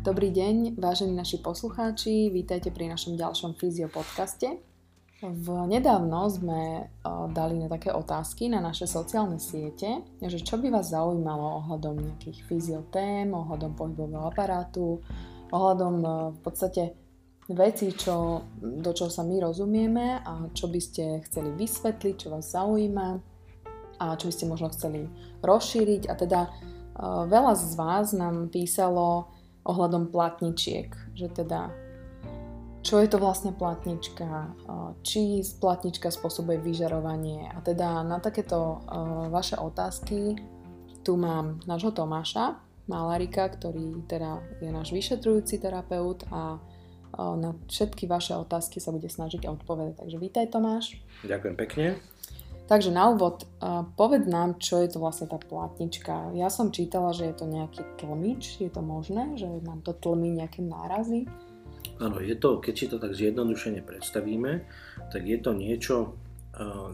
Dobrý deň, vážení naši poslucháči, vítajte pri našom ďalšom Fyzio podcaste. V nedávno sme dali na také otázky na naše sociálne siete, že čo by vás zaujímalo ohľadom nejakých fyziotém, ohľadom pohybového aparátu, ohľadom v podstate veci, čo, do čoho sa my rozumieme a čo by ste chceli vysvetliť, čo vás zaujíma a čo by ste možno chceli rozšíriť. A teda veľa z vás nám písalo ohľadom platničiek, že teda čo je to vlastne platnička, či platnička spôsobuje vyžarovanie a teda na takéto vaše otázky tu mám nášho Tomáša Malarika, ktorý teda je náš vyšetrujúci terapeut a na všetky vaše otázky sa bude snažiť odpovedať. Takže vítaj Tomáš. Ďakujem pekne. Takže na úvod, povedz nám, čo je to vlastne tá platnička. Ja som čítala, že je to nejaký tlmič, je to možné, že nám to tlmí nejaké nárazy? Áno, je to, keď si to tak zjednodušene predstavíme, tak je to niečo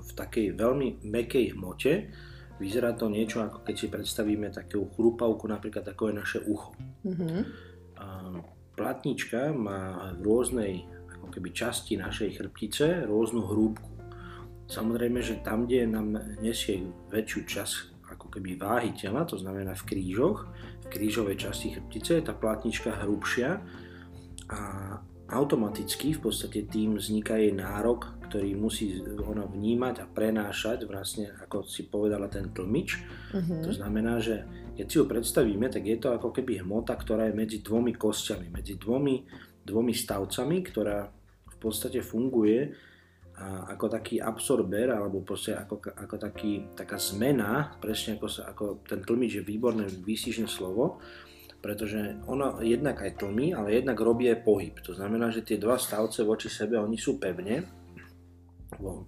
v takej veľmi mekej hmote. Vyzerá to niečo, ako keď si predstavíme takú chrupavku, napríklad ako je naše ucho. Mm-hmm. Platnička má v rôznej ako keby časti našej chrbtice rôznu hrúbku. Samozrejme, že tam, kde nám nesie väčšiu časť ako keby váhy tela, to znamená v krížoch, v krížovej časti chrbtice je tá plátnička hrubšia a automaticky v podstate tým vzniká jej nárok, ktorý musí ona vnímať a prenášať vlastne, ako si povedala, ten tlmič. Uh-huh. To znamená, že keď si ho predstavíme, tak je to ako keby hmota, ktorá je medzi dvomi kostiami, medzi dvomi, dvomi stavcami, ktorá v podstate funguje a ako taký absorber alebo ako, ako taký, taká zmena, presne ako, sa, ako ten tlmič je výborné výsižné slovo, pretože ono jednak aj tlmí, ale jednak robí aj pohyb. To znamená, že tie dva stavce voči sebe, oni sú pevne,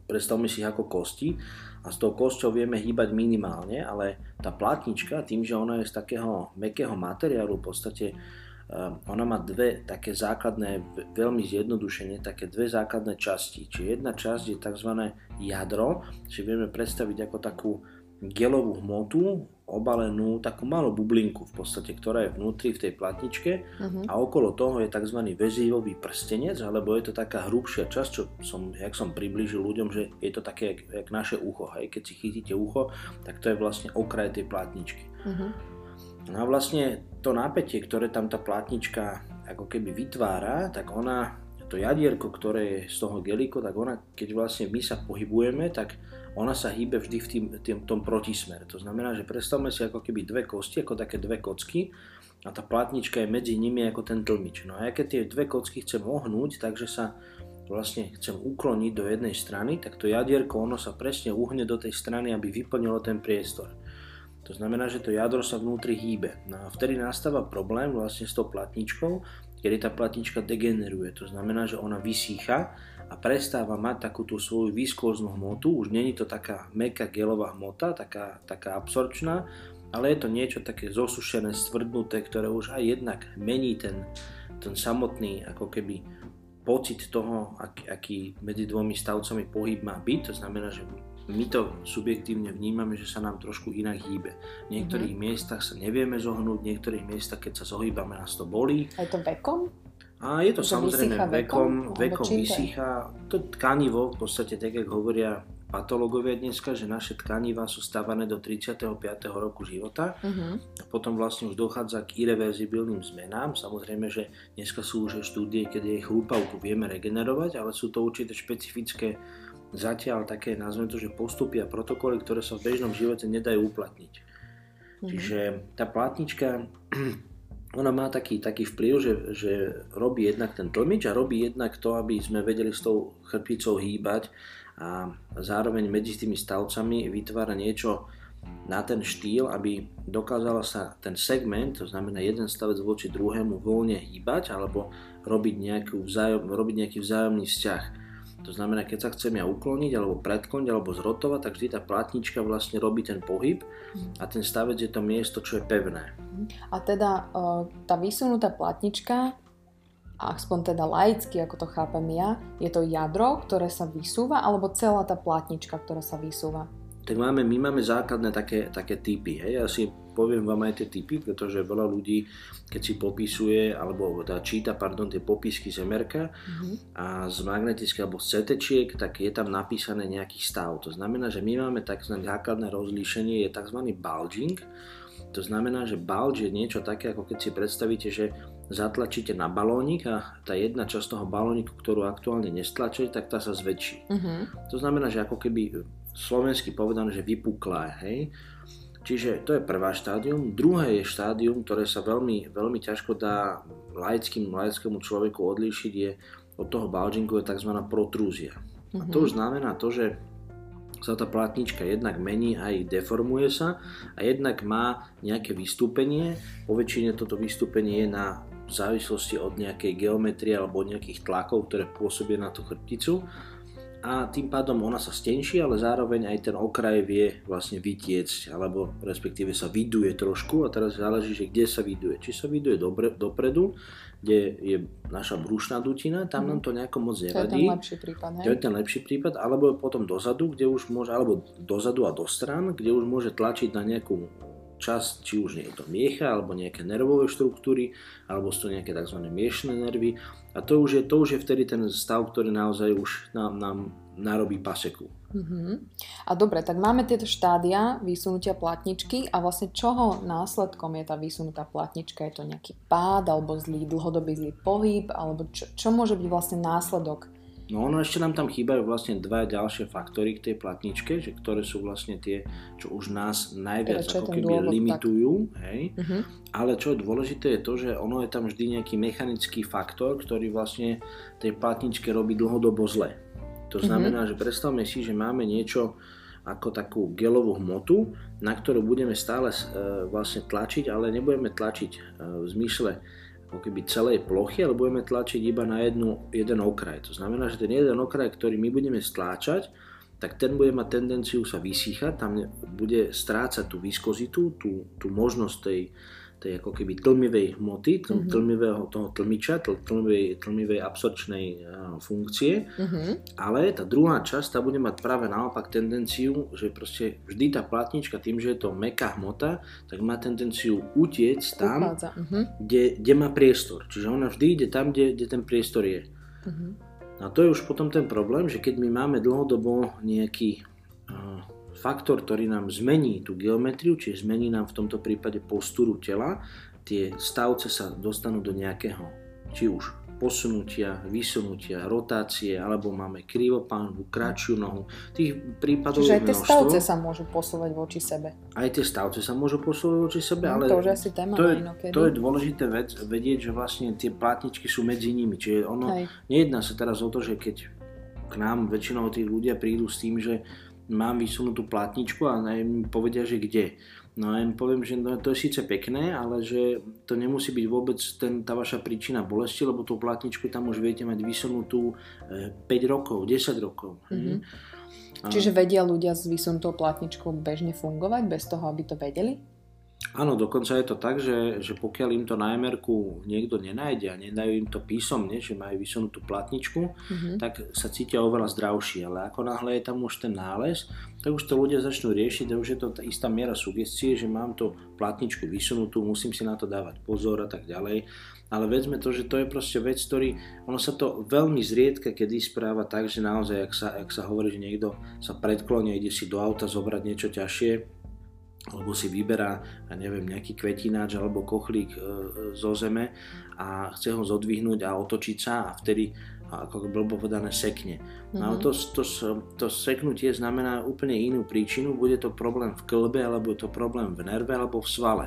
predstavme si ich ako kosti a s tou kosťou vieme hýbať minimálne, ale tá plátnička, tým, že ona je z takého mekého materiálu, v podstate ona má dve také základné, veľmi zjednodušene, také dve základné časti. Čiže jedna časť je tzv. jadro, si vieme predstaviť ako takú gelovú hmotu, obalenú takú malú bublinku v podstate, ktorá je vnútri v tej platničke uh-huh. a okolo toho je tzv. väzivový prstenec, alebo je to taká hrubšia časť, čo som, jak som priblížil ľuďom, že je to také jak, jak naše ucho. Hej. Keď si chytíte ucho, tak to je vlastne okraj tej platničky. Uh-huh. No a vlastne to napätie, ktoré tam tá plátnička ako keby vytvára, tak ona, to jadierko, ktoré je z toho gelíku, tak ona, keď vlastne my sa pohybujeme, tak ona sa hýbe vždy v tým, tým, tom protismer. To znamená, že predstavme si ako keby dve kosti, ako také dve kocky a tá plátnička je medzi nimi ako ten tlmič. No a ja keď tie dve kocky chcem ohnúť, takže sa vlastne chcem ukloniť do jednej strany, tak to jadierko ono sa presne uhne do tej strany, aby vyplnilo ten priestor. To znamená, že to jadro sa vnútri hýbe. No a vtedy nastáva problém vlastne s tou platničkou, kedy tá platnička degeneruje. To znamená, že ona vysícha a prestáva mať takú tú svoju výskóznú hmotu. Už není to taká meká gelová hmota, taká, taká absorpčná, ale je to niečo také zosušené, stvrdnuté, ktoré už aj jednak mení ten, ten samotný ako keby pocit toho, aký, aký medzi dvomi stavcami pohyb má byť. To znamená, že my to subjektívne vnímame, že sa nám trošku inak hýbe. V niektorých mm-hmm. miestach sa nevieme zohnúť, v niektorých miestach, keď sa zohýbame, nás to bolí. A je to vekom? A je to že samozrejme vekom, vekom, vekom vysýcha. To tkanivo, v podstate tak, jak hovoria patológovia dneska, že naše tkanivá sú stavané do 35. roku života. Uh-huh. A potom vlastne už dochádza k irreverzibilným zmenám. Samozrejme, že dneska sú už štúdie, kedy jej chrúpavku vieme regenerovať, ale sú to určite špecifické zatiaľ také, nazvem to, že postupy a protokoly, ktoré sa v bežnom živote nedajú uplatniť. Mm-hmm. Čiže tá plátnička, ona má taký, taký vplyv, že, že robí jednak ten tlmič a robí jednak to, aby sme vedeli s tou chrbticou hýbať a zároveň medzi tými stavcami vytvára niečo na ten štýl, aby dokázala sa ten segment, to znamená jeden stavec voči druhému voľne hýbať alebo robiť, nejakú vzájom, robiť nejaký vzájomný vzťah. To znamená, keď sa chcem ja ukloniť alebo predkloniť alebo zrotovať, tak vždy tá platnička vlastne robí ten pohyb a ten stavec je to miesto, čo je pevné. A teda e, tá vysunutá platnička, aspoň teda laicky, ako to chápem ja, je to jadro, ktoré sa vysúva alebo celá tá platnička, ktorá sa vysúva? Tak máme, my máme základné také, také typy. Hej. Ja si poviem vám aj tie typy, pretože veľa ľudí, keď si popisuje, alebo teda číta, pardon, tie popisky z MRK mm-hmm. a z magnetických alebo z CT, tak je tam napísané nejaký stav. To znamená, že my máme tzv. základné rozlíšenie, je tzv. bulging, to znamená, že bulge je niečo také, ako keď si predstavíte, že zatlačíte na balónik a tá jedna časť toho balóniku, ktorú aktuálne nestlačíte, tak tá sa zväčší. Uh-huh. To znamená, že ako keby slovensky povedané, že vypuklá, hej. Čiže to je prvá štádium. Druhé je štádium, ktoré sa veľmi, veľmi ťažko dá laickým, laickému človeku odlíšiť, je od toho bulgingu je tzv. protrúzia. Uh-huh. A to už znamená to, že sa tá platnička jednak mení aj deformuje sa a jednak má nejaké vystúpenie. Po väčšine toto vystúpenie je na závislosti od nejakej geometrie alebo od nejakých tlakov, ktoré pôsobia na tú chrbticu a tým pádom ona sa stenší, ale zároveň aj ten okraj vie vlastne vytiecť, alebo respektíve sa vyduje trošku a teraz záleží, že kde sa vyduje. Či sa vyduje dobre, dopredu, kde je naša brušná dutina, tam mm. nám to nejako moc nevadí. To je ten lepší prípad, hej? To je ten lepší prípad, alebo potom dozadu, kde už môže, alebo dozadu a do stran, kde už môže tlačiť na nejakú časť, či už nie je to miecha, alebo nejaké nervové štruktúry, alebo sú to nejaké tzv. miešné nervy. A to už, je, to už je vtedy ten stav, ktorý naozaj už nám, nám narobí paseku. Uh-huh. A dobre, tak máme tieto štádia vysunutia platničky a vlastne čoho následkom je tá vysunutá platnička? Je to nejaký pád alebo zlý, dlhodobý zlý pohyb? Alebo čo, čo môže byť vlastne následok No ono ešte nám tam chýbajú vlastne dva ďalšie faktory k tej platničke, že ktoré sú vlastne tie, čo už nás najviac teda, ako keby dôvod, limitujú. Hej? Uh-huh. Ale čo je dôležité je to, že ono je tam vždy nejaký mechanický faktor, ktorý vlastne tej platničke robí dlhodobo zle. To mhm. znamená, uh-huh. že predstavme si, že máme niečo ako takú gelovú hmotu, na ktorú budeme stále e, vlastne tlačiť, ale nebudeme tlačiť e, v zmysle ako keby celej plochy, ale budeme tlačiť iba na jednu, jeden okraj. To znamená, že ten jeden okraj, ktorý my budeme stláčať, tak ten bude mať tendenciu sa vysýchať, tam bude strácať tú viskozitu, tú, tú možnosť tej, tej ako keby tlmivej hmoty, tl, mm-hmm. tlmivého toho tlmiča, tl, tlmivej, tlmivej absorčnej uh, funkcie, mm-hmm. ale tá druhá časť tá bude mať práve naopak tendenciu, že proste vždy tá platnička tým, že je to meká hmota, tak má tendenciu utiec tam, mm-hmm. kde, kde má priestor. Čiže ona vždy ide tam, kde, kde ten priestor je. Mm-hmm. A to je už potom ten problém, že keď my máme dlhodobo nejaký uh, faktor, ktorý nám zmení tú geometriu, čiže zmení nám v tomto prípade postúru tela, tie stavce sa dostanú do nejakého, či už posunutia, vysunutia, rotácie, alebo máme krivopánvu, kratšiu nohu. Tých prípadov Čiže aj tie množstvo. stavce sa môžu posúvať voči sebe. Aj tie stavce sa môžu posúvať voči sebe, no, ale to, už asi téma to, je, to je dôležité vec, vedieť, že vlastne tie platničky sú medzi nimi. Čiže ono, Hej. nejedná sa teraz o to, že keď k nám väčšinou tí ľudia prídu s tým, že mám vysunutú platničku a mi povedia, že kde. No a im poviem, že no, to je síce pekné, ale že to nemusí byť vôbec ten, tá vaša príčina bolesti, lebo tú platničku tam už viete mať vysunutú 5 e, rokov, 10 rokov. Mm-hmm. A... Čiže vedia ľudia s vysunutou platničkou bežne fungovať bez toho, aby to vedeli? Áno, dokonca je to tak, že, že pokiaľ im to na mr niekto nenájde a nedajú im to písomne, že majú vysunutú platničku, mm-hmm. tak sa cítia oveľa zdravšie. Ale ako náhle je tam už ten nález, tak už to ľudia začnú riešiť a už je to tá istá miera sugestie, že mám to platničku vysunutú, musím si na to dávať pozor a tak ďalej. Ale vedzme to, že to je proste vec, ktorý, ono sa to veľmi zriedka kedy správa tak, že naozaj, ak sa, ak sa hovorí, že niekto sa predklonia, ide si do auta zobrať niečo ťažšie, alebo si vyberá, ja neviem, nejaký kvetináč alebo kochlík e, zo zeme a chce ho zodvihnúť a otočiť sa a vtedy ako bolo povedané, sekne. No ale to, to, to seknutie znamená úplne inú príčinu, bude to problém v klbe, alebo je to problém v nerve, alebo v svale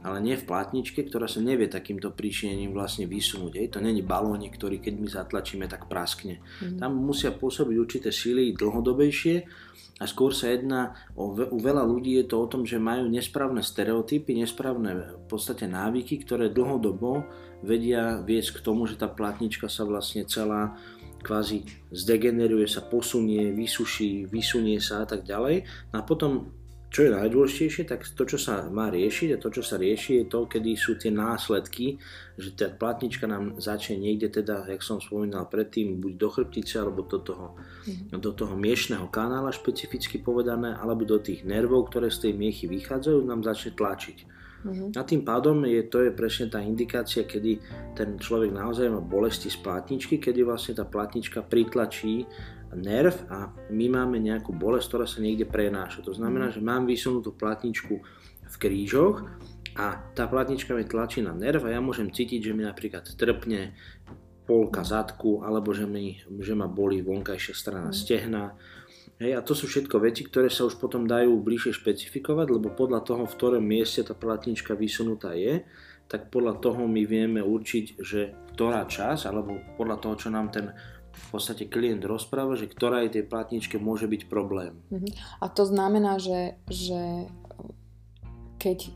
ale nie v platničke, ktorá sa nevie takýmto príčinením vlastne vysunúť. Ej, to není balónik, ktorý keď my zatlačíme, tak praskne. Mm. Tam musia pôsobiť určité síly dlhodobejšie a skôr sa jedná, o, u veľa ľudí je to o tom, že majú nesprávne stereotypy, nesprávne v podstate návyky, ktoré dlhodobo vedia viesť k tomu, že tá platnička sa vlastne celá kvázi zdegeneruje sa, posunie, vysuší, vysunie sa a tak ďalej. No a potom čo je najdôležitejšie, tak to, čo sa má riešiť a to, čo sa rieši, je to, kedy sú tie následky, že tá platnička nám začne niekde teda, jak som spomínal predtým, buď do chrbtice, alebo do toho, mm. do toho miešného kanála špecificky povedané, alebo do tých nervov, ktoré z tej miechy vychádzajú, nám začne tlačiť. Uh-huh. A tým pádom je, to je presne tá indikácia, kedy ten človek naozaj má bolesti z platničky, kedy vlastne tá platnička pritlačí nerv a my máme nejakú bolesť, ktorá sa niekde prenáša. To znamená, že mám vysunutú platničku v krížoch a tá platnička mi tlačí na nerv a ja môžem cítiť, že mi napríklad trpne polka zadku alebo že, mi, že ma bolí vonkajšia strana stehna. Hej, a to sú všetko veci, ktoré sa už potom dajú bližšie špecifikovať, lebo podľa toho, v ktorom mieste tá platnička vysunutá je, tak podľa toho my vieme určiť, že ktorá čas, alebo podľa toho, čo nám ten v podstate klient rozpráva, že ktorá tej platničke môže byť problém. Mhm. A to znamená, že, že keď...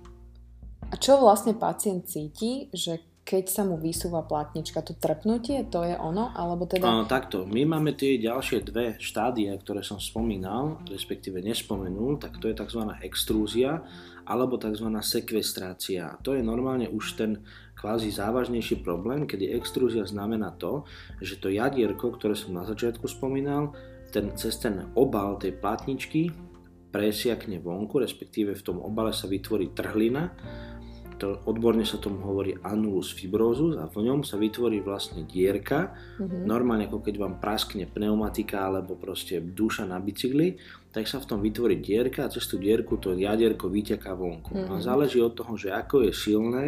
A čo vlastne pacient cíti, že keď sa mu vysúva platnička, to trpnutie, to je ono? Alebo teda... Áno, takto. My máme tie ďalšie dve štádie, ktoré som spomínal, respektíve nespomenul, tak to je tzv. extrúzia alebo tzv. sekvestrácia. To je normálne už ten kvázi závažnejší problém, kedy extrúzia znamená to, že to jadierko, ktoré som na začiatku spomínal, ten, cez ten obal tej platničky presiakne vonku, respektíve v tom obale sa vytvorí trhlina to, odborne sa tomu hovorí annulus fibrosus a v ňom sa vytvorí vlastne dierka, mm-hmm. normálne ako keď vám praskne pneumatika alebo proste duša na bicykli, tak sa v tom vytvorí dierka a cez tú dierku to jadierko vyteká vonku. Mm-hmm. A záleží od toho, že ako je silné,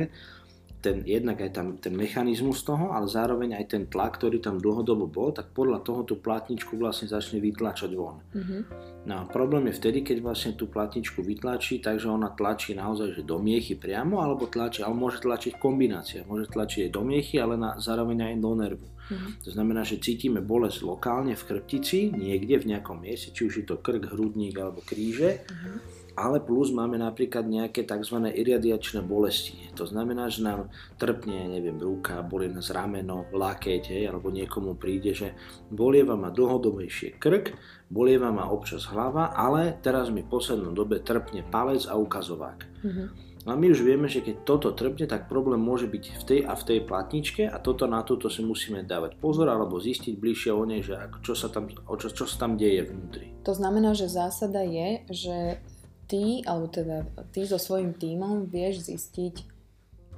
ten, jednak aj tam ten mechanizmus toho, ale zároveň aj ten tlak, ktorý tam dlhodobo bol, tak podľa toho tú platničku vlastne začne vytlačať von. Mm-hmm. No a problém je vtedy, keď vlastne tú platničku vytlačí, takže ona tlačí naozaj že do miechy priamo, alebo tlačí, ale môže tlačiť kombinácia, môže tlačiť aj do miechy, ale na, zároveň aj do nervu. Mm-hmm. To znamená, že cítime bolesť lokálne v chrbtici, niekde v nejakom mieste, či už je to krk, hrudník alebo kríže. Mm-hmm ale plus máme napríklad nejaké tzv. iradiačné bolesti. To znamená, že nám trpne, neviem, ruka, boli nás rameno, lakeť, hej, alebo niekomu príde, že bolieva ma dlhodobejšie krk, bolieva ma občas hlava, ale teraz mi v poslednom dobe trpne palec a ukazovák. Mm-hmm. A my už vieme, že keď toto trpne, tak problém môže byť v tej a v tej platničke a toto na toto si musíme dávať pozor alebo zistiť bližšie o nej, že čo sa tam, čo, čo sa tam deje vnútri. To znamená, že zásada je, že ty, alebo teda ty so svojím tímom vieš zistiť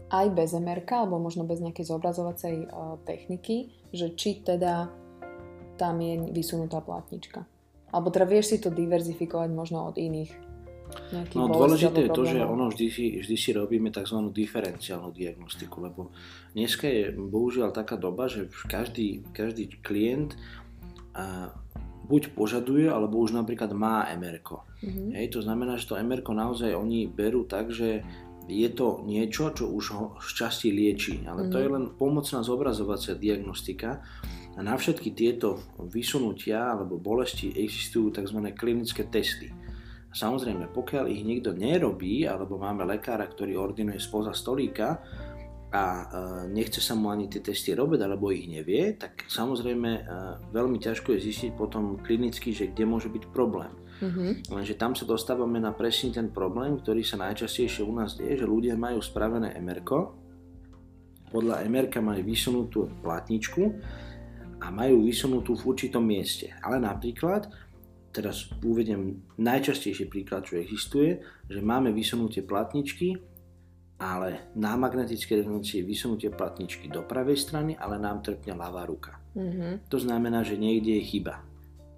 aj bez MRK, alebo možno bez nejakej zobrazovacej uh, techniky, že či teda tam je vysunutá platnička. Alebo teda vieš si to diverzifikovať možno od iných No dôležité je to, že ono vždy si, vždy si robíme tzv. diferenciálnu diagnostiku, lebo dneska je bohužiaľ taká doba, že každý, každý klient a, buď požaduje, alebo už napríklad má MRK. Mm-hmm. Hej, to znamená, že to MRK naozaj oni berú tak, že je to niečo, čo už ho z časti lieči, ale mm-hmm. to je mhm. len pomocná zobrazovacia diagnostika a na všetky tieto vysunutia alebo bolesti existujú tzv. klinické testy. Samozrejme, pokiaľ ich nikto nerobí, alebo máme lekára, ktorý ordinuje spoza stolíka, a e, nechce sa mu ani tie testy robiť, alebo ich nevie, tak samozrejme e, veľmi ťažko je zistiť potom klinicky, že kde môže byť problém. Mm-hmm. Lenže tam sa dostávame na presne ten problém, ktorý sa najčastejšie u nás deje, že ľudia majú spravené MRK, podľa MRK majú vysunutú platničku a majú vysunutú v určitom mieste. Ale napríklad, teraz uvedem najčastejší príklad, čo existuje, že máme vysunutie platničky ale na magnetické rezonancii vysunutie platničky do pravej strany, ale nám trpne ľavá ruka. Mm-hmm. To znamená, že niekde je chyba.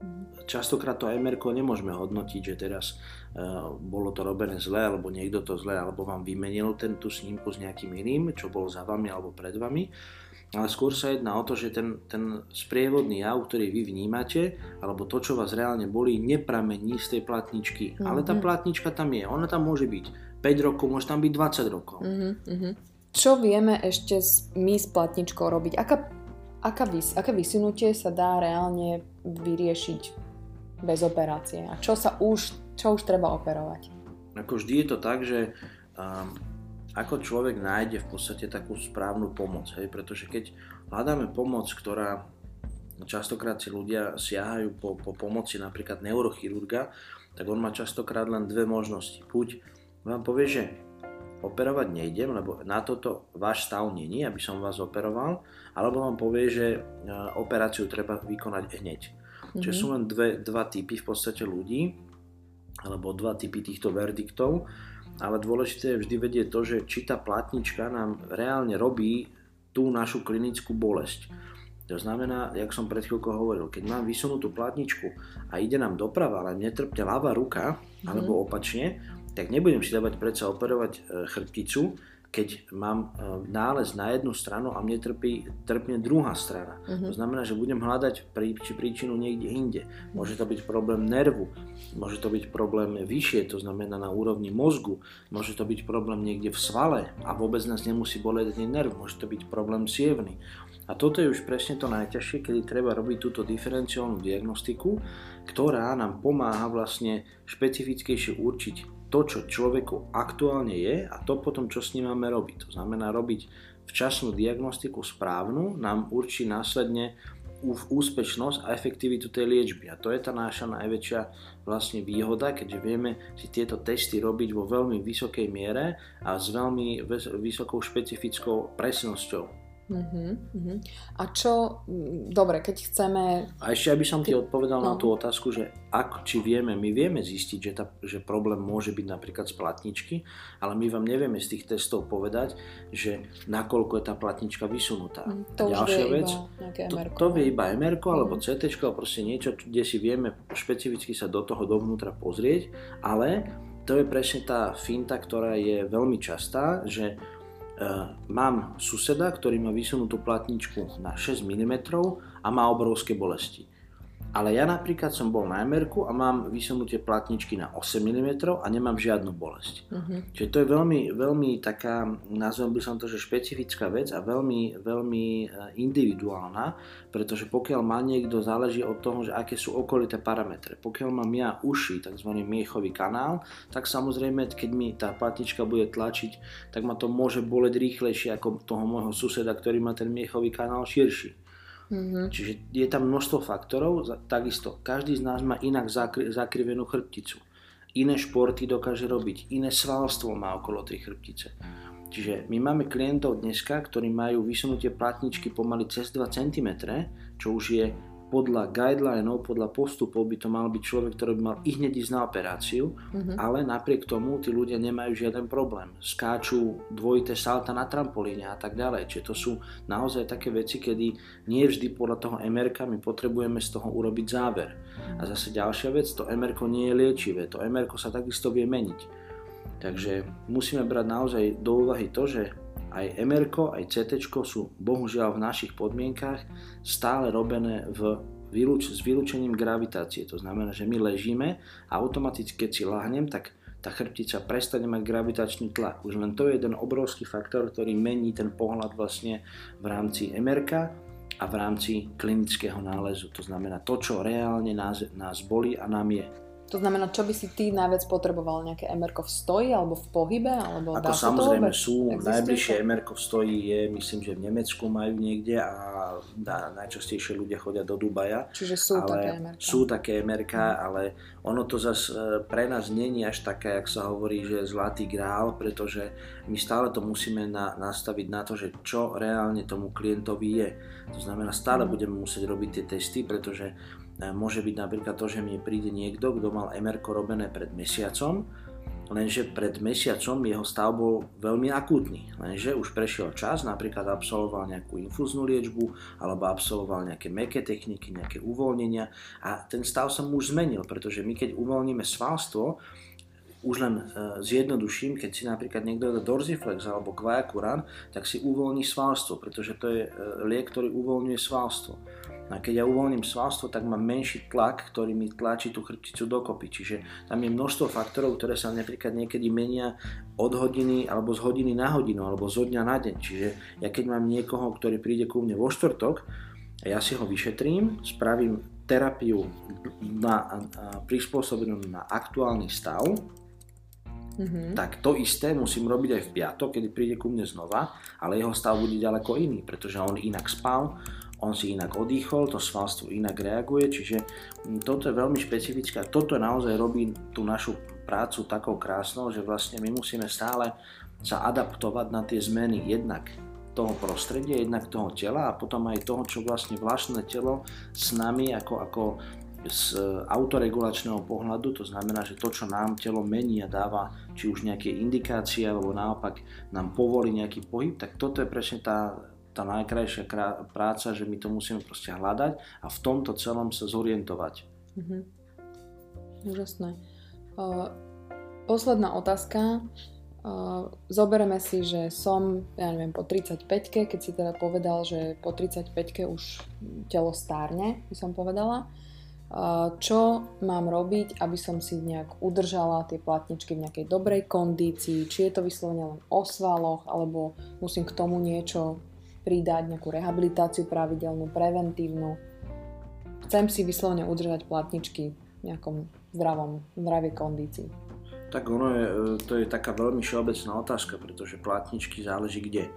Mm-hmm. Častokrát to MR nemôžeme hodnotiť, že teraz uh, bolo to robené zle, alebo niekto to zle, alebo vám vymenil ten, tú snímku s nejakým iným, čo bol za vami alebo pred vami. Ale skôr sa jedná o to, že ten, ten sprievodný jav, ktorý vy vnímate, alebo to, čo vás reálne bolí, nepramení z tej platničky. Mm-hmm. Ale tá mhm. platnička tam je, ona tam môže byť 5 rokov, môže tam byť 20 rokov. Uh-huh, Čo vieme ešte my s platničkou robiť? Aká, aká vys, aké vysunutie sa dá reálne vyriešiť bez operácie? A čo sa už, čo už treba operovať? Ako vždy je to tak, že um, ako človek nájde v podstate takú správnu pomoc, hej? pretože keď hľadáme pomoc, ktorá častokrát si ľudia siahajú po, po pomoci napríklad neurochirurga, tak on má častokrát len dve možnosti. Buď vám povie, že operovať nejdem, lebo na toto váš stav není, aby som vás operoval, alebo vám povie, že e, operáciu treba vykonať hneď. Mm-hmm. Čiže sú len dve, dva typy v podstate ľudí, alebo dva typy týchto verdiktov. ale dôležité je vždy vedieť to, že či tá platnička nám reálne robí tú našu klinickú bolesť. To znamená, jak som pred chvíľkou hovoril, keď mám vysunutú platničku a ide nám doprava, ale netrpne ľavá ruka, mm-hmm. alebo opačne, tak nebudem si dávať predsa operovať e, chrbticu, keď mám e, nález na jednu stranu a mne trpí, trpne druhá strana. Uh-huh. To znamená, že budem hľadať prí, či príčinu niekde inde. Môže to byť problém nervu, môže to byť problém vyššie, to znamená na úrovni mozgu, môže to byť problém niekde v svale a vôbec nás nemusí boleť ani nerv, môže to byť problém sievny. A toto je už presne to najťažšie, kedy treba robiť túto diferenciálnu diagnostiku, ktorá nám pomáha vlastne špecifickejšie určiť to, čo človeku aktuálne je a to potom, čo s ním máme robiť. To znamená robiť včasnú diagnostiku správnu, nám určí následne úspešnosť a efektivitu tej liečby. A to je tá naša najväčšia vlastne výhoda, keďže vieme si tieto testy robiť vo veľmi vysokej miere a s veľmi vysokou špecifickou presnosťou. Uh-huh, uh-huh. A čo, dobre, keď chceme... A ešte aby som ti odpovedal no. na tú otázku, že ak, či vieme, my vieme zistiť, že, tá, že problém môže byť napríklad z platničky, ale my vám nevieme z tých testov povedať, že nakoľko je tá platnička vysunutá. Uh, to Ďalšia vec, to, to vie iba MR uh-huh. alebo mhm. CT, alebo proste niečo, kde si vieme špecificky sa do toho dovnútra pozrieť, ale to je presne tá finta, ktorá je veľmi častá, že mám suseda, ktorý má vysunutú platničku na 6 mm a má obrovské bolesti. Ale ja napríklad som bol na mr a mám vysunutie platničky na 8 mm a nemám žiadnu bolesť. Uh-huh. Čiže to je veľmi, veľmi taká, nazvem by som to, že špecifická vec a veľmi, veľmi e, individuálna, pretože pokiaľ má niekto, záleží od toho, že aké sú okolité parametre. Pokiaľ mám ja uši, tzv. miechový kanál, tak samozrejme, keď mi tá platnička bude tlačiť, tak ma to môže boleť rýchlejšie ako toho môjho suseda, ktorý má ten miechový kanál širší. Mm-hmm. Čiže je tam množstvo faktorov, takisto každý z nás má inak zakri- zakrivenú chrbticu. Iné športy dokáže robiť, iné svalstvo má okolo tej chrbtice. Čiže my máme klientov dneska, ktorí majú vysunutie platničky pomaly cez 2 cm, čo už je podľa guidelinov, podľa postupov by to mal byť človek, ktorý by mal i hneď ísť na operáciu, uh-huh. ale napriek tomu tí ľudia nemajú žiaden problém. Skáču dvojité salta na trampolíne a tak ďalej. Čiže to sú naozaj také veci, kedy nie vždy podľa toho mr my potrebujeme z toho urobiť záver. A zase ďalšia vec, to mr nie je liečivé, to mr sa takisto vie meniť. Takže musíme brať naozaj do úvahy to, že aj MR, aj CT sú bohužiaľ v našich podmienkach stále robené v vylúč, s vylúčením gravitácie. To znamená, že my ležíme a automaticky, keď si lahnem, tak tá chrbtica prestane mať gravitačný tlak. Už len to je jeden obrovský faktor, ktorý mení ten pohľad vlastne v rámci MR a v rámci klinického nálezu. To znamená to, čo reálne nás, nás bolí a nám je. To znamená, čo by si ty najviac potreboval? Nejaké mr v stoji alebo v pohybe? Alebo Ako samozrejme sú, Existuje najbližšie mr v stoji je, myslím, že v Nemecku majú niekde a dá, najčastejšie ľudia chodia do Dubaja. Čiže sú ale také mr Sú také mr ale ono to zase pre nás není až také, jak sa hovorí, že zlatý grál, pretože my stále to musíme na, nastaviť na to, že čo reálne tomu klientovi je. To znamená, stále mm. budeme musieť robiť tie testy, pretože Môže byť napríklad to, že mi príde niekto, kto mal MR robené pred mesiacom, lenže pred mesiacom jeho stav bol veľmi akútny, lenže už prešiel čas, napríklad absolvoval nejakú infúznú liečbu alebo absolvoval nejaké meké techniky, nejaké uvoľnenia a ten stav sa mu už zmenil, pretože my keď uvoľníme svalstvo, už len e, zjednoduším, keď si napríklad niekto dá Dorsiflex alebo Kvajakuran, tak si uvoľní svalstvo, pretože to je e, liek, ktorý uvoľňuje svalstvo. A keď ja uvoľním svalstvo, tak mám menší tlak, ktorý mi tlačí tú chrbticu dokopy. Čiže tam je množstvo faktorov, ktoré sa napríklad niekedy menia od hodiny alebo z hodiny na hodinu alebo zo dňa na deň. Čiže ja keď mám niekoho, ktorý príde ku mne vo štvrtok, ja si ho vyšetrím, spravím terapiu na, prispôsobenú na aktuálny stav, Mm-hmm. tak to isté musím robiť aj v piatok, kedy príde ku mne znova, ale jeho stav bude ďaleko iný, pretože on inak spal, on si inak odýchol, to svalstvo inak reaguje, čiže mm, toto je veľmi špecifické a toto naozaj robí tú našu prácu takou krásnou, že vlastne my musíme stále sa adaptovať na tie zmeny jednak toho prostredia, jednak toho tela a potom aj toho, čo vlastne vlastné telo s nami ako, ako z autoregulačného pohľadu, to znamená, že to, čo nám telo mení a dáva či už nejaké indikácie, alebo naopak nám povolí nejaký pohyb, tak toto je presne tá, tá najkrajšia práca, že my to musíme proste hľadať a v tomto celom sa zorientovať. Mm-hmm. Úžasné. Uh, posledná otázka. Uh, zobereme si, že som, ja neviem, po 35 keď si teda povedal, že po 35 už telo stárne, by som povedala. Čo mám robiť, aby som si nejak udržala tie platničky v nejakej dobrej kondícii, či je to vyslovene len o svaloch, alebo musím k tomu niečo pridať, nejakú rehabilitáciu pravidelnú, preventívnu. Chcem si vyslovene udržať platničky v nejakom zdravom, zdravej kondícii. Tak ono je, e, to je taká veľmi všeobecná otázka, pretože platničky záleží kde.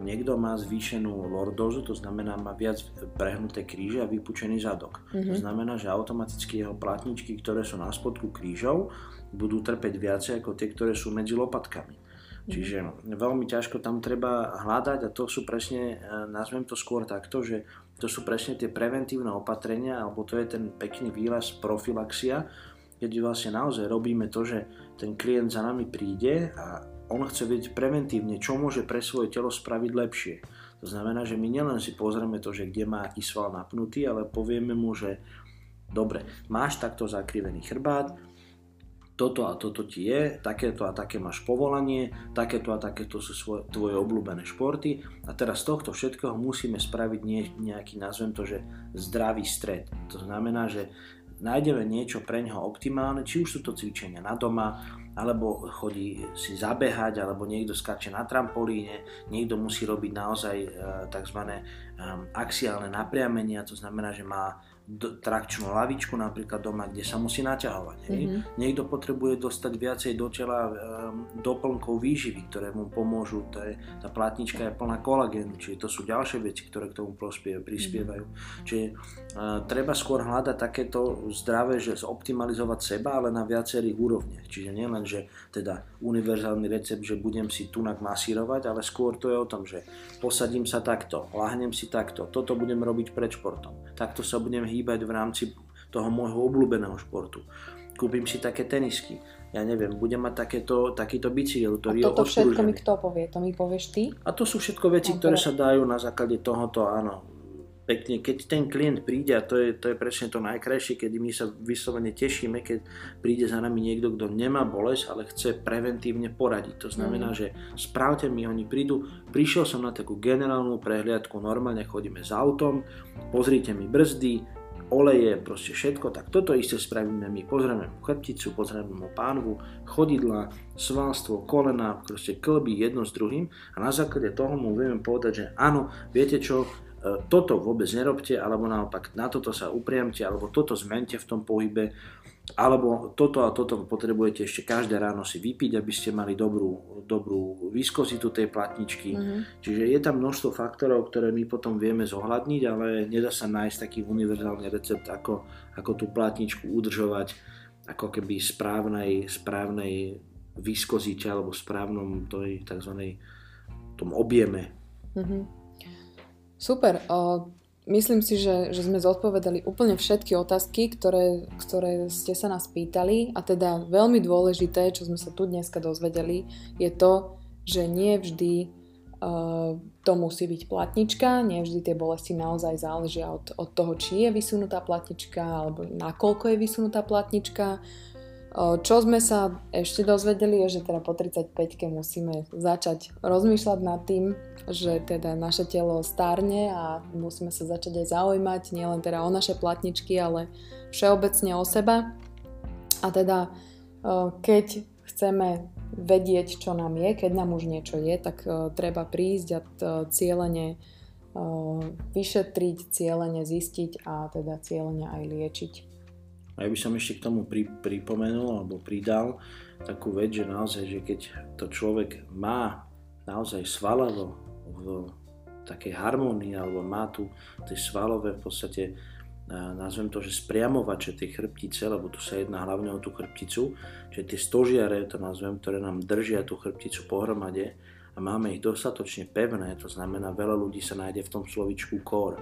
Niekto má zvýšenú lordózu, to znamená má viac prehnuté kríže a vypučený zadok. Mm-hmm. To znamená, že automaticky jeho platničky, ktoré sú na spodku krížov, budú trpeť viacej ako tie, ktoré sú medzi lopatkami. Čiže veľmi ťažko tam treba hľadať a to sú presne, e, nazvem to skôr takto, že to sú presne tie preventívne opatrenia, alebo to je ten pekný výraz profilaxia, keď vlastne naozaj robíme to, že ten klient za nami príde a on chce vedieť preventívne, čo môže pre svoje telo spraviť lepšie. To znamená, že my nielen si pozrieme to, že kde má aký sval napnutý, ale povieme mu, že dobre, máš takto zakrivený chrbát, toto a toto ti je, takéto a také máš povolanie, takéto a takéto sú svoje, tvoje obľúbené športy a teraz z tohto všetkého musíme spraviť nie, nejaký, nazvem to, že zdravý stred. To znamená, že nájdeme niečo pre neho optimálne, či už sú to cvičenia na doma, alebo chodí si zabehať, alebo niekto skáče na trampolíne, niekto musí robiť naozaj e, tzv. E, axiálne napriamenia, to znamená, že má trakčnú lavičku napríklad doma, kde sa musí naťahovať. Hej. Mm-hmm. Niekto potrebuje dostať viacej do tela um, doplnkov výživy, ktoré mu pomôžu. Tá, tá platnička je plná kolagénu, čiže to sú ďalšie veci, ktoré k tomu prospievajú, prispievajú. Mm-hmm. Čiže uh, treba skôr hľadať takéto zdravé, že zoptimalizovať seba, ale na viacerých úrovniach. Čiže nielen, že teda univerzálny recept, že budem si tunak masírovať, ale skôr to je o tom, že posadím sa takto, lahnem si takto, toto budem robiť pred športom, takto sa budem hýbať hýbať v rámci toho môjho obľúbeného športu. Kúpim si také tenisky, ja neviem, budem mať takéto, takýto bicykel, ktorý a toto je všetko mi kto povie? To mi povieš ty? A to sú všetko veci, ktoré sa dajú na základe tohoto, áno, pekne, keď ten klient príde, a to je, to je presne to najkrajšie, kedy my sa vyslovene tešíme, keď príde za nami niekto, kto nemá bolesť, ale chce preventívne poradiť. To znamená, mm. že spravte mi, oni prídu, prišiel som na takú generálnu prehliadku, normálne chodíme s autom, pozrite mi brzdy, oleje, proste všetko, tak toto isté spravíme my. Pozrieme mu chrbticu, pozrieme mu pánvu, chodidla, svalstvo, kolena, proste klby jedno s druhým a na základe toho mu vieme povedať, že áno, viete čo, e, toto vôbec nerobte, alebo naopak na toto sa upriamte, alebo toto zmente v tom pohybe, alebo toto a toto potrebujete ešte každé ráno si vypiť, aby ste mali dobrú, dobrú viskozitu tej platničky. Mm-hmm. Čiže je tam množstvo faktorov, ktoré my potom vieme zohľadniť, ale nedá sa nájsť taký univerzálny recept, ako, ako tú platničku udržovať ako keby správnej, správnej viskozite alebo správnom tej tzv. tom objeme. Mm-hmm. Super. Uh Myslím si, že, že sme zodpovedali úplne všetky otázky, ktoré, ktoré ste sa nás pýtali a teda veľmi dôležité, čo sme sa tu dneska dozvedeli, je to, že nie vždy uh, to musí byť platnička, nie vždy tie bolesti naozaj záležia od, od toho, či je vysunutá platnička alebo nakoľko je vysunutá platnička. Čo sme sa ešte dozvedeli je, že teda po 35-ke musíme začať rozmýšľať nad tým, že teda naše telo stárne a musíme sa začať aj zaujímať nielen teda o naše platničky, ale všeobecne o seba. A teda keď chceme vedieť, čo nám je, keď nám už niečo je, tak treba prísť a cieľene vyšetriť, cieľene zistiť a teda cieľene aj liečiť. A ja by som ešte k tomu pri, pripomenul alebo pridal takú vec, že naozaj, že keď to človek má naozaj svalavo v takej harmonii alebo má tu tie svalové v podstate nazvem to, že spriamovače tej chrbtice, lebo tu sa jedná hlavne o tú chrbticu, že tie stožiare, to nazvem, ktoré nám držia tú chrbticu pohromade a máme ich dostatočne pevné, to znamená, veľa ľudí sa nájde v tom slovičku core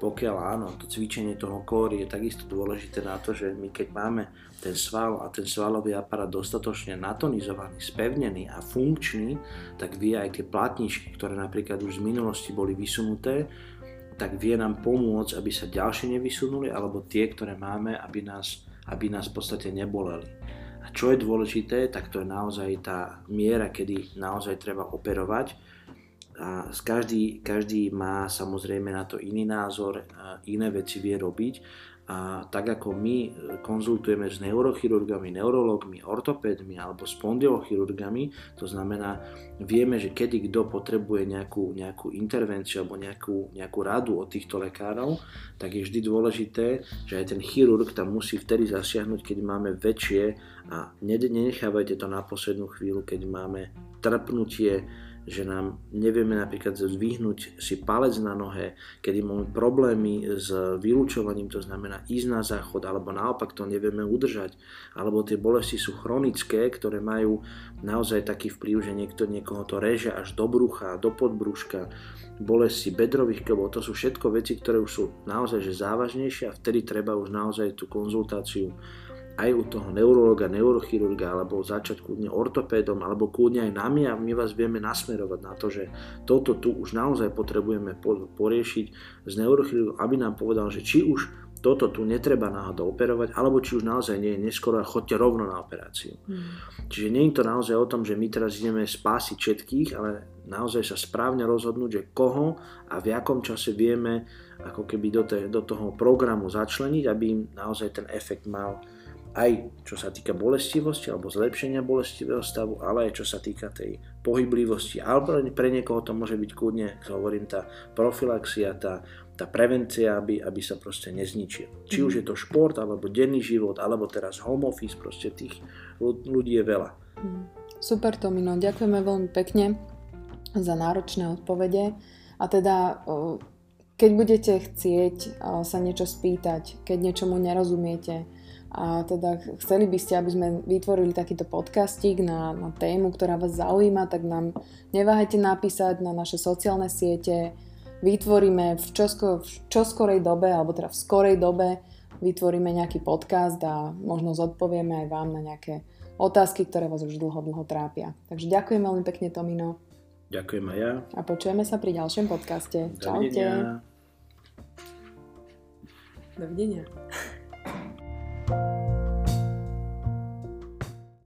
pokiaľ áno, to cvičenie toho kóry je takisto dôležité na to, že my keď máme ten sval a ten svalový aparát dostatočne natonizovaný, spevnený a funkčný, tak vie aj tie platničky, ktoré napríklad už z minulosti boli vysunuté, tak vie nám pomôcť, aby sa ďalšie nevysunuli, alebo tie, ktoré máme, aby nás, aby nás v podstate neboleli. A čo je dôležité, tak to je naozaj tá miera, kedy naozaj treba operovať, a každý, každý má samozrejme na to iný názor, a iné veci vie robiť. A tak ako my konzultujeme s neurochirurgami, neurologmi, ortopédmi alebo spondylochirurgami, to znamená, vieme, že kedy kto potrebuje nejakú, nejakú intervenciu alebo nejakú, nejakú radu od týchto lekárov, tak je vždy dôležité, že aj ten chirurg tam musí vtedy zasiahnuť, keď máme väčšie. A nenechávajte to na poslednú chvíľu, keď máme trpnutie, že nám nevieme napríklad zdvihnúť si palec na nohe, kedy máme problémy s vylúčovaním, to znamená ísť na záchod, alebo naopak to nevieme udržať, alebo tie bolesti sú chronické, ktoré majú naozaj taký vplyv, že niekto niekoho to reže až do brucha, do podbrúška, bolesti bedrových klbov, to sú všetko veci, ktoré už sú naozaj že závažnejšie a vtedy treba už naozaj tú konzultáciu aj u toho neurologa, neurochirurga, alebo začať kľudne ortopédom, alebo kľudne aj nami a my vás vieme nasmerovať na to, že toto tu už naozaj potrebujeme poriešiť s neurochirurgom, aby nám povedal, že či už toto tu netreba náhodou operovať, alebo či už naozaj nie je neskoro a chodte rovno na operáciu. Hmm. Čiže nie je to naozaj o tom, že my teraz ideme spásiť všetkých, ale naozaj sa správne rozhodnúť, že koho a v akom čase vieme ako keby do, te, do toho programu začleniť, aby im naozaj ten efekt mal aj čo sa týka bolestivosti alebo zlepšenia bolestivého stavu, ale aj čo sa týka tej pohyblivosti. Alebo pre niekoho to môže byť kľudne, hovorím, tá profilaxia, tá, tá prevencia, aby, aby sa proste nezničil. Či už je to šport, alebo denný život, alebo teraz home office, proste tých ľudí je veľa. Mhm. Super Tomino, ďakujeme veľmi pekne za náročné odpovede. A teda, keď budete chcieť sa niečo spýtať, keď niečomu nerozumiete, a teda chceli by ste, aby sme vytvorili takýto podcastík na, na tému, ktorá vás zaujíma, tak nám neváhajte napísať na naše sociálne siete. Vytvoríme v, čosko, v čoskorej dobe, alebo teda v skorej dobe, vytvoríme nejaký podcast a možno zodpovieme aj vám na nejaké otázky, ktoré vás už dlho, dlho trápia. Takže ďakujem veľmi pekne, Tomino. Ďakujem aj ja. A počujeme sa pri ďalšom podcaste. Dovidenia. Čaute. Dovidenia.